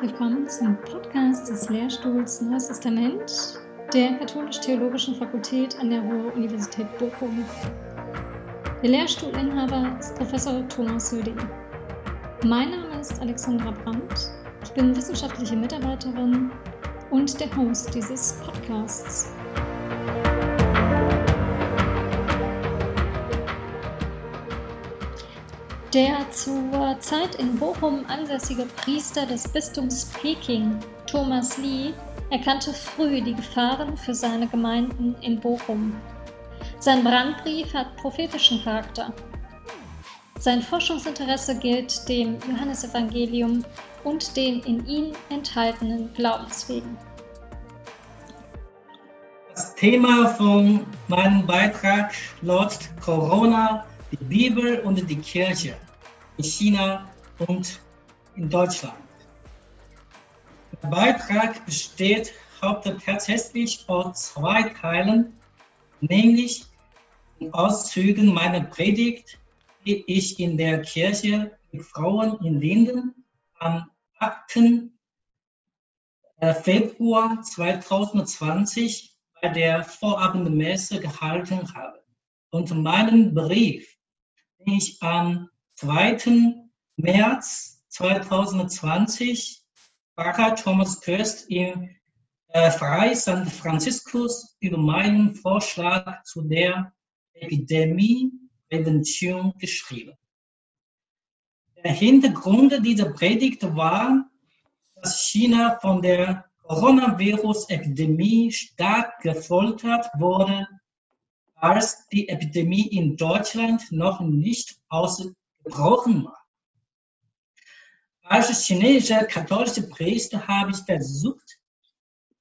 willkommen zum Podcast des Lehrstuhls Neues Testament der Katholisch-Theologischen Fakultät an der Ruhr-Universität Bochum. Der Lehrstuhlinhaber ist Professor Thomas Söding. Mein Name ist Alexandra Brandt. Ich bin wissenschaftliche Mitarbeiterin und der Host dieses Podcasts. Der zur Zeit in Bochum ansässige Priester des Bistums Peking, Thomas Lee, erkannte früh die Gefahren für seine Gemeinden in Bochum. Sein Brandbrief hat prophetischen Charakter. Sein Forschungsinteresse gilt dem Johannesevangelium und den in ihm enthaltenen Glaubenswegen. Das Thema von meinem Beitrag lautet Corona die Bibel und die Kirche in China und in Deutschland. Der Beitrag besteht hauptsächlich aus zwei Teilen, nämlich Auszügen meiner Predigt, die ich in der Kirche mit Frauen in Linden am 8. Äh, Februar 2020 bei der Vorabendmesse gehalten habe. Und meinen Brief bin ich am 2. März 2020 Pfarrer Thomas Köst im äh, Frei St. Franziskus über meinen Vorschlag zu der Epidemieprävention geschrieben. Der Hintergrund dieser Predigt war, dass China von der Coronavirus-Epidemie stark gefoltert wurde als die Epidemie in Deutschland noch nicht ausgebrochen war. Als chinesischer katholischer Priester habe ich versucht,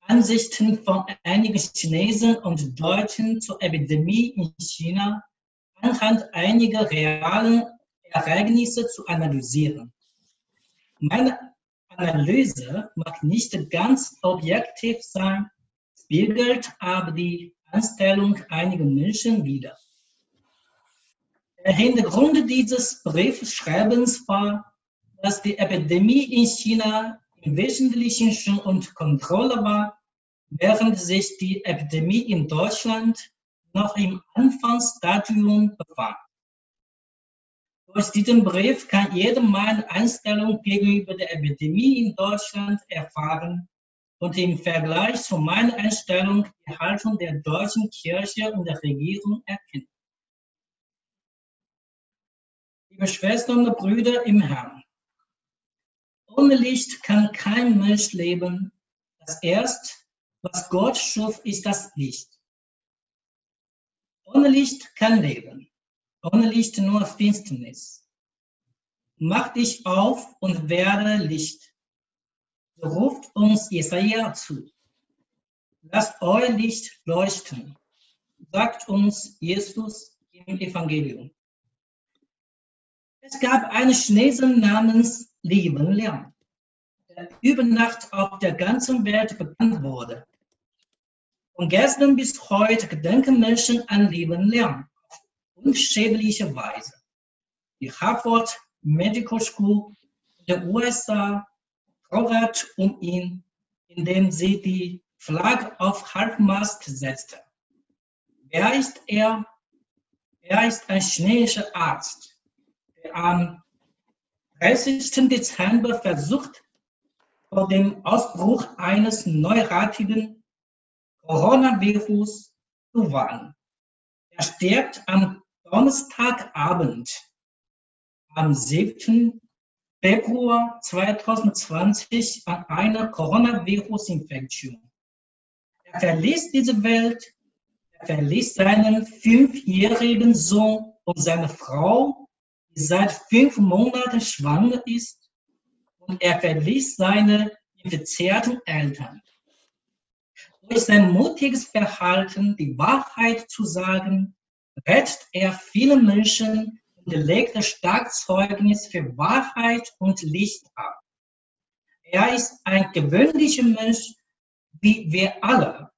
Ansichten von einigen Chinesen und Deutschen zur Epidemie in China anhand einiger realen Ereignisse zu analysieren. Meine Analyse mag nicht ganz objektiv sein, spiegelt aber die Anstellung einiger Menschen wider. Der Hintergrund dieses Briefschreibens war, dass die Epidemie in China im Wesentlichen schon unter Kontrolle war, während sich die Epidemie in Deutschland noch im Anfangsstadium befand. Durch diesen Brief kann jeder meine Einstellung gegenüber der Epidemie in Deutschland erfahren und im Vergleich zu meiner Einstellung die Haltung der deutschen Kirche und der Regierung erkennen. Liebe Schwestern und Brüder im Herrn, ohne Licht kann kein Mensch leben. Das Erste, was Gott schuf, ist das Licht. Ohne Licht kein Leben. Ohne Licht nur Finsternis. Mach dich auf und werde Licht ruft uns Jesaja zu. Lasst euer Licht leuchten, sagt uns Jesus im Evangelium. Es gab einen Chinesen namens Lieben Liang, der über Nacht auf der ganzen Welt bekannt wurde. Von gestern bis heute gedenken Menschen an Lieben Liang auf unschädliche Weise. Die Harvard Medical School der USA trauert um ihn, indem sie die Flagge auf Halbmast setzte. Wer ist er? Er ist ein chinesischer Arzt, am 30. Dezember versucht, vor dem Ausbruch eines neuartigen Coronavirus zu warnen. Er stirbt am Donnerstagabend, am 7. Februar 2020 an einer Coronavirus-Infektion. Er verließ diese Welt, er verließ seinen fünfjährigen Sohn und seine Frau, seit fünf Monaten schwanger ist, und er verließ seine infizierten Eltern. Durch sein mutiges Verhalten, die Wahrheit zu sagen, rettet er viele Menschen und legt das Starkzeugnis für Wahrheit und Licht ab. Er ist ein gewöhnlicher Mensch, wie wir alle,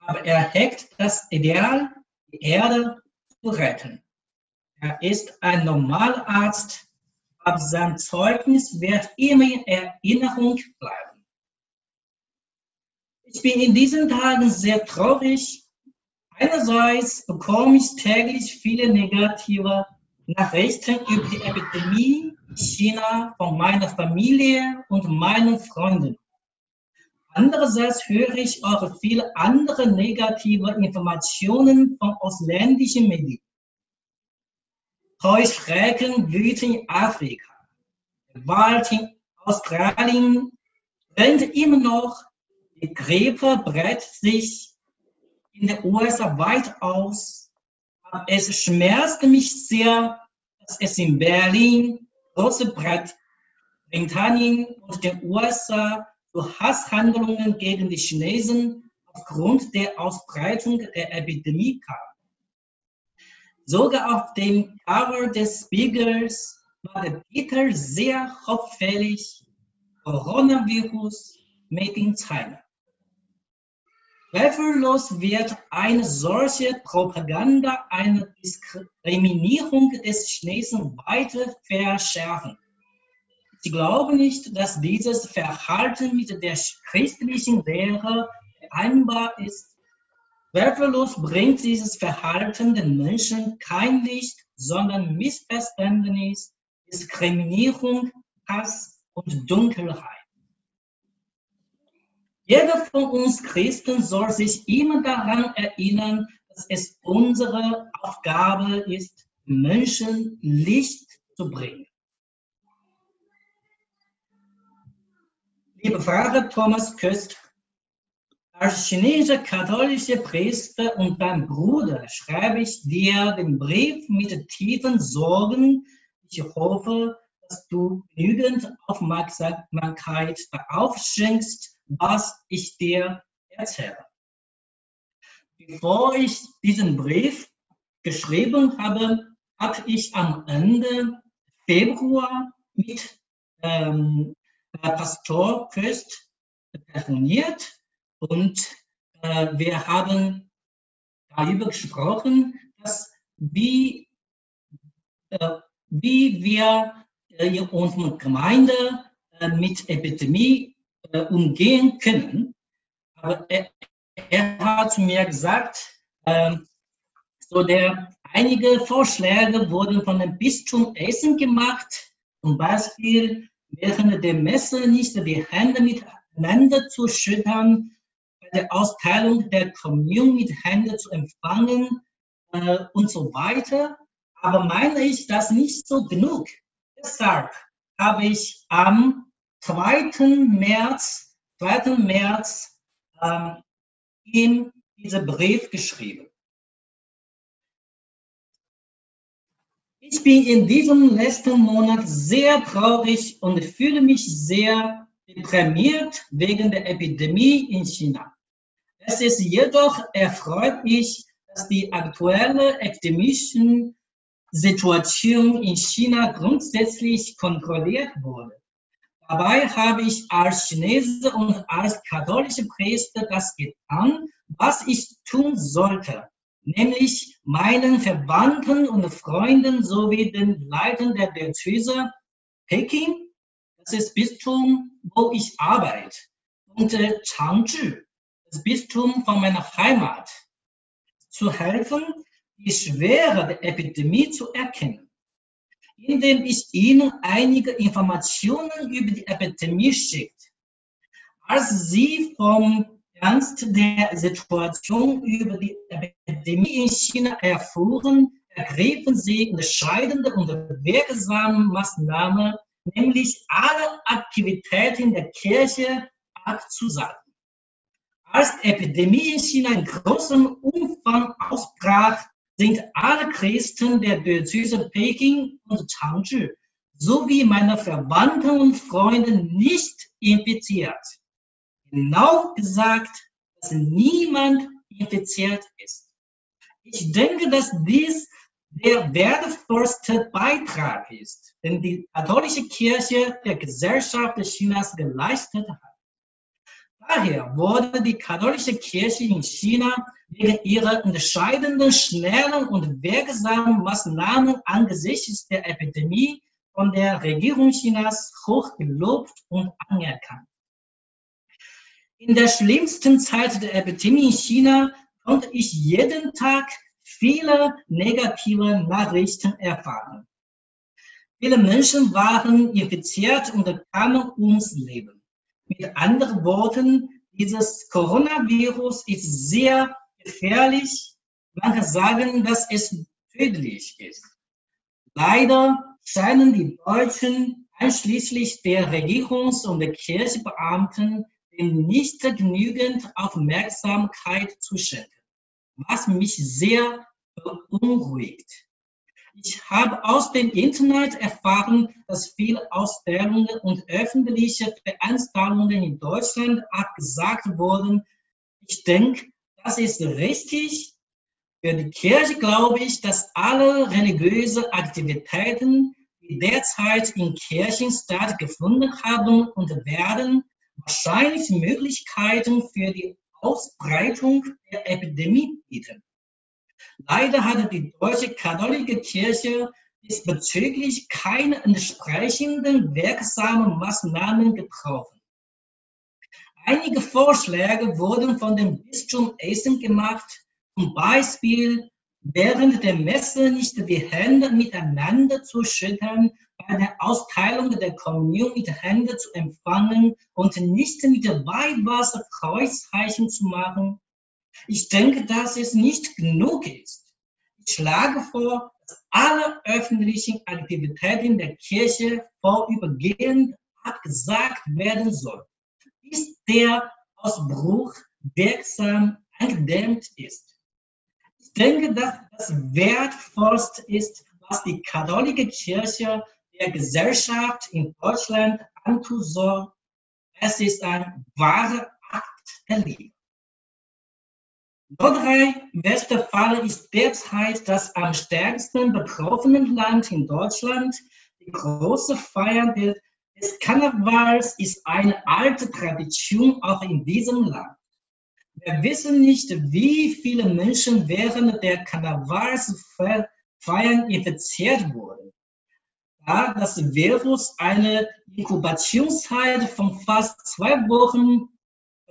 aber er hegt das Ideal, die Erde zu retten. Er ist ein Normalarzt, aber sein Zeugnis wird immer in Erinnerung bleiben. Ich bin in diesen Tagen sehr traurig. Einerseits bekomme ich täglich viele negative Nachrichten über die Epidemie in China von meiner Familie und meinen Freunden. Andererseits höre ich auch viele andere negative Informationen von ausländischen Medien. Heuschrecken wüten in Afrika. Gewalt in Australien brennt immer noch. Die Grippe breitet sich in den USA weit aus. Es schmerzt mich sehr, dass es in Berlin, Großbritannien und den USA zu Hasshandlungen gegen die Chinesen aufgrund der Ausbreitung der Epidemie kam. Sogar auf dem Cover des Spiegels war der Titel sehr auffällig: Coronavirus made in China. Zweifellos wird eine solche Propaganda eine Diskriminierung des Chinesen weiter verschärfen. Ich glaube nicht, dass dieses Verhalten mit der christlichen Lehre vereinbar ist Zweifellos bringt dieses Verhalten den Menschen kein Licht, sondern Missverständnis, Diskriminierung, Hass und Dunkelheit. Jeder von uns Christen soll sich immer daran erinnern, dass es unsere Aufgabe ist, Menschen Licht zu bringen. Liebe Frage Thomas Köst, als chinesischer katholischer Priester und dein Bruder schreibe ich dir den Brief mit tiefen Sorgen. Ich hoffe, dass du genügend Aufmerksamkeit darauf schenkst, was ich dir erzähle. Bevor ich diesen Brief geschrieben habe, hatte ich am Ende Februar mit ähm, Pastor Köst telefoniert und äh, wir haben darüber gesprochen, dass wie, äh, wie wir äh, in unserer Gemeinde äh, mit Epidemie äh, umgehen können. Aber er, er hat mir gesagt, ähm, so der, einige Vorschläge wurden von dem Bistum Essen gemacht, zum Beispiel während der Messe nicht die Hände miteinander zu schüttern, der Austeilung der Händen zu empfangen äh, und so weiter. Aber meine ich das nicht so genug. Deshalb habe ich am 2. März, 2. März ähm, ihm diesen Brief geschrieben. Ich bin in diesem letzten Monat sehr traurig und fühle mich sehr deprimiert wegen der Epidemie in China. Es ist jedoch erfreulich, dass die aktuelle epidemische Situation in China grundsätzlich kontrolliert wurde. Dabei habe ich als Chinese und als katholischer Priester das getan, was ich tun sollte, nämlich meinen Verwandten und Freunden sowie den Leitern der Diözese Peking, das ist Bistum, wo ich arbeite, und Changzhi, das Bistum von meiner Heimat, zu helfen, die Schwere der Epidemie zu erkennen, indem ich Ihnen einige Informationen über die Epidemie schickt. Als Sie vom Ernst der Situation über die Epidemie in China erfuhren, ergriffen Sie entscheidende und wirksame Maßnahmen, nämlich alle Aktivitäten der Kirche abzusagen. Als Epidemie in China in großem Umfang ausbrach, sind alle Christen der Diözese Peking und Changzhi sowie meine Verwandten und Freunde nicht infiziert. Genau gesagt, dass niemand infiziert ist. Ich denke, dass dies der wertvollste Beitrag ist, den die katholische Kirche der Gesellschaft Chinas geleistet hat. Daher wurde die katholische Kirche in China wegen ihrer entscheidenden, schnellen und wirksamen Maßnahmen angesichts der Epidemie von der Regierung Chinas hoch gelobt und anerkannt. In der schlimmsten Zeit der Epidemie in China konnte ich jeden Tag viele negative Nachrichten erfahren. Viele Menschen waren infiziert und kamen ums Leben. Mit anderen Worten, dieses Coronavirus ist sehr gefährlich. Man kann sagen, dass es tödlich ist. Leider scheinen die Deutschen, einschließlich der Regierungs- und der Kirchenbeamten, dem nicht genügend Aufmerksamkeit zu schenken, was mich sehr beunruhigt. Ich habe aus dem Internet erfahren, dass viele Ausstellungen und öffentliche Veranstaltungen in Deutschland abgesagt wurden. Ich denke, das ist richtig. Für die Kirche glaube ich, dass alle religiöse Aktivitäten, die derzeit in Kirchen stattgefunden haben und werden, wahrscheinlich Möglichkeiten für die Ausbreitung der Epidemie bieten. Leider hatte die deutsche katholische Kirche diesbezüglich keine entsprechenden wirksamen Maßnahmen getroffen. Einige Vorschläge wurden von dem Bistum Essen gemacht, zum Beispiel während der Messe nicht die Hände miteinander zu schüttern, bei der Austeilung der Kommunion mit Händen zu empfangen und nicht mit Weihwasser Kreuzzeichen zu machen. Ich denke, dass es nicht genug ist. Ich schlage vor, dass alle öffentlichen Aktivitäten der Kirche vorübergehend abgesagt werden sollen, bis der Ausbruch wirksam eingedämmt ist. Ich denke, dass das Wertvollste ist, was die katholische Kirche der Gesellschaft in Deutschland antun soll. Es ist ein wahrer Akt der Liebe. Nordrhein-Westfalen ist derzeit das am stärksten betroffene Land in Deutschland. Die große Feier des Karnevals ist eine alte Tradition auch in diesem Land. Wir wissen nicht, wie viele Menschen während der Karnevalsfeiern infiziert wurden. Da das Virus eine Inkubationszeit von fast zwei Wochen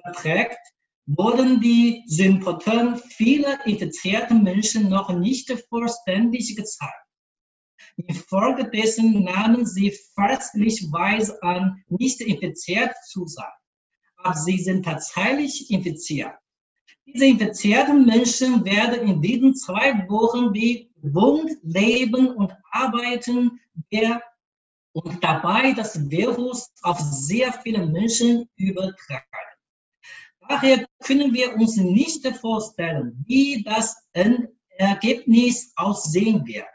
verträgt, wurden die Symptome vieler infizierter Menschen noch nicht vollständig gezeigt. Infolgedessen nahmen sie fälschlicherweise an, nicht infiziert zu sein. Aber sie sind tatsächlich infiziert. Diese infizierten Menschen werden in diesen zwei Wochen wie gewohnt leben und arbeiten und dabei das Virus auf sehr viele Menschen übertragen. Daher können wir uns nicht vorstellen, wie das Ergebnis aussehen wird.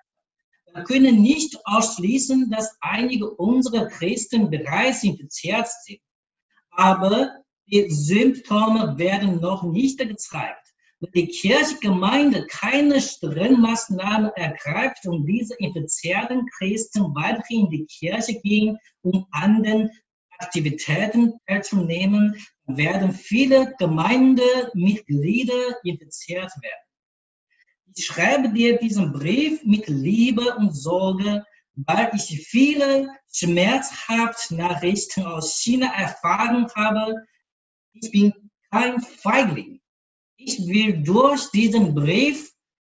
Wir können nicht ausschließen, dass einige unserer Christen bereits infiziert sind. Aber die Symptome werden noch nicht gezeigt. Wenn die Kirchgemeinde keine Strengmaßnahmen ergreift und diese infizierten Christen weiterhin in die Kirche gehen, um an den Aktivitäten teilzunehmen, werden viele Gemeindemitglieder infiziert werden. Ich schreibe dir diesen Brief mit Liebe und Sorge, weil ich viele schmerzhafte Nachrichten aus China erfahren habe. Ich bin kein Feigling. Ich will durch diesen Brief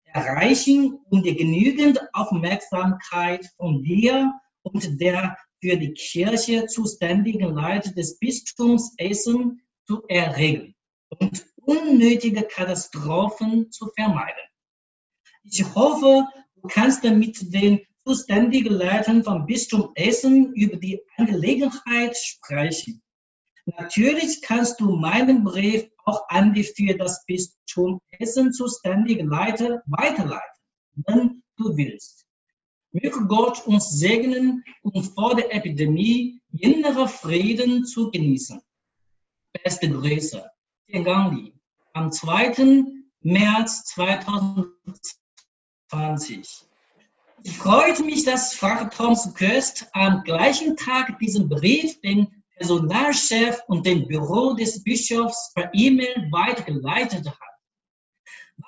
erreichen und dir genügend Aufmerksamkeit von dir und der für die Kirche zuständigen Leiter des Bistums Essen zu erregen und unnötige Katastrophen zu vermeiden. Ich hoffe, du kannst mit den zuständigen Leitern vom Bistum Essen über die Angelegenheit sprechen. Natürlich kannst du meinen Brief auch an die für das Bistum Essen zuständigen Leiter weiterleiten, wenn du willst. Möge Gott uns segnen, um vor der Epidemie innere Frieden zu genießen. Beste Grüße. Gangli. Am 2. März 2020. Ich freute mich, dass Pfarrer Thomas Köst am gleichen Tag diesen Brief dem Personalchef und dem Büro des Bischofs per E-Mail weitergeleitet hat.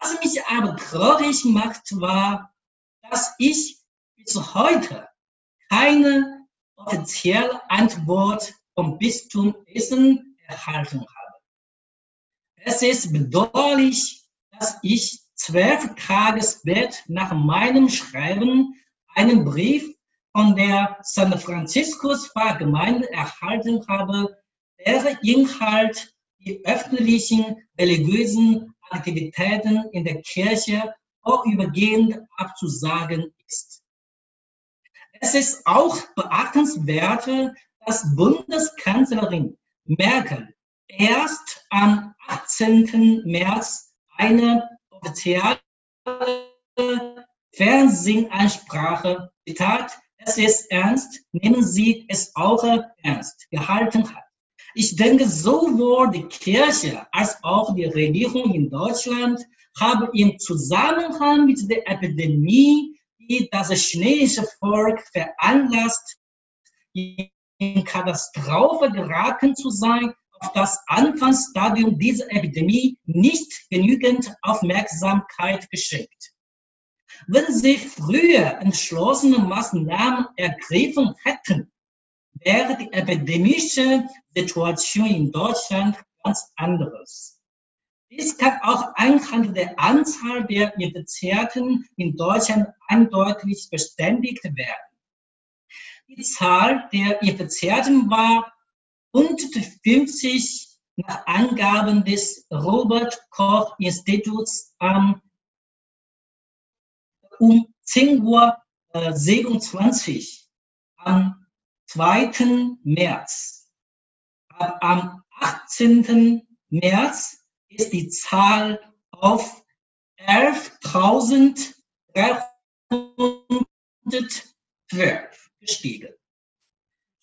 Was mich aber traurig macht, war, dass ich bis heute keine offizielle Antwort vom Bistum Essen erhalten habe. Es ist bedauerlich, dass ich zwölf Tage spät nach meinem Schreiben einen Brief von der San Franciscus Pfarrgemeinde erhalten habe, deren Inhalt die öffentlichen religiösen Aktivitäten in der Kirche vorübergehend abzusagen ist. Es ist auch beachtenswert, dass Bundeskanzlerin Merkel erst am 18. März eine offizielle Fernsehansprache, Zitat, es ist ernst, nehmen Sie es auch ernst, gehalten hat. Ich denke, sowohl die Kirche als auch die Regierung in Deutschland haben im Zusammenhang mit der Epidemie, die das chinesische Volk veranlasst, in Katastrophe geraten zu sein, auf das Anfangsstadium dieser Epidemie nicht genügend Aufmerksamkeit geschenkt. Wenn sie früher entschlossene Maßnahmen ergriffen hätten, wäre die epidemische Situation in Deutschland ganz anderes. Dies kann auch anhand der Anzahl der Infizierten in Deutschland eindeutig bestätigt werden. Die Zahl der Infizierten war unter 50 nach Angaben des Robert Koch Instituts am um 10.27 Uhr äh, am 2. März. Am 18. März ist die Zahl auf 11.312 gestiegen.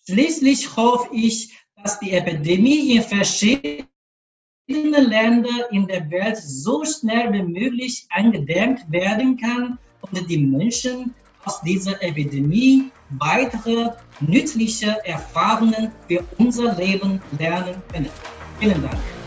Schließlich hoffe ich, dass die Epidemie in verschiedenen Ländern in der Welt so schnell wie möglich eingedämmt werden kann und die Menschen aus dieser Epidemie weitere nützliche Erfahrungen für unser Leben lernen können. Vielen Dank.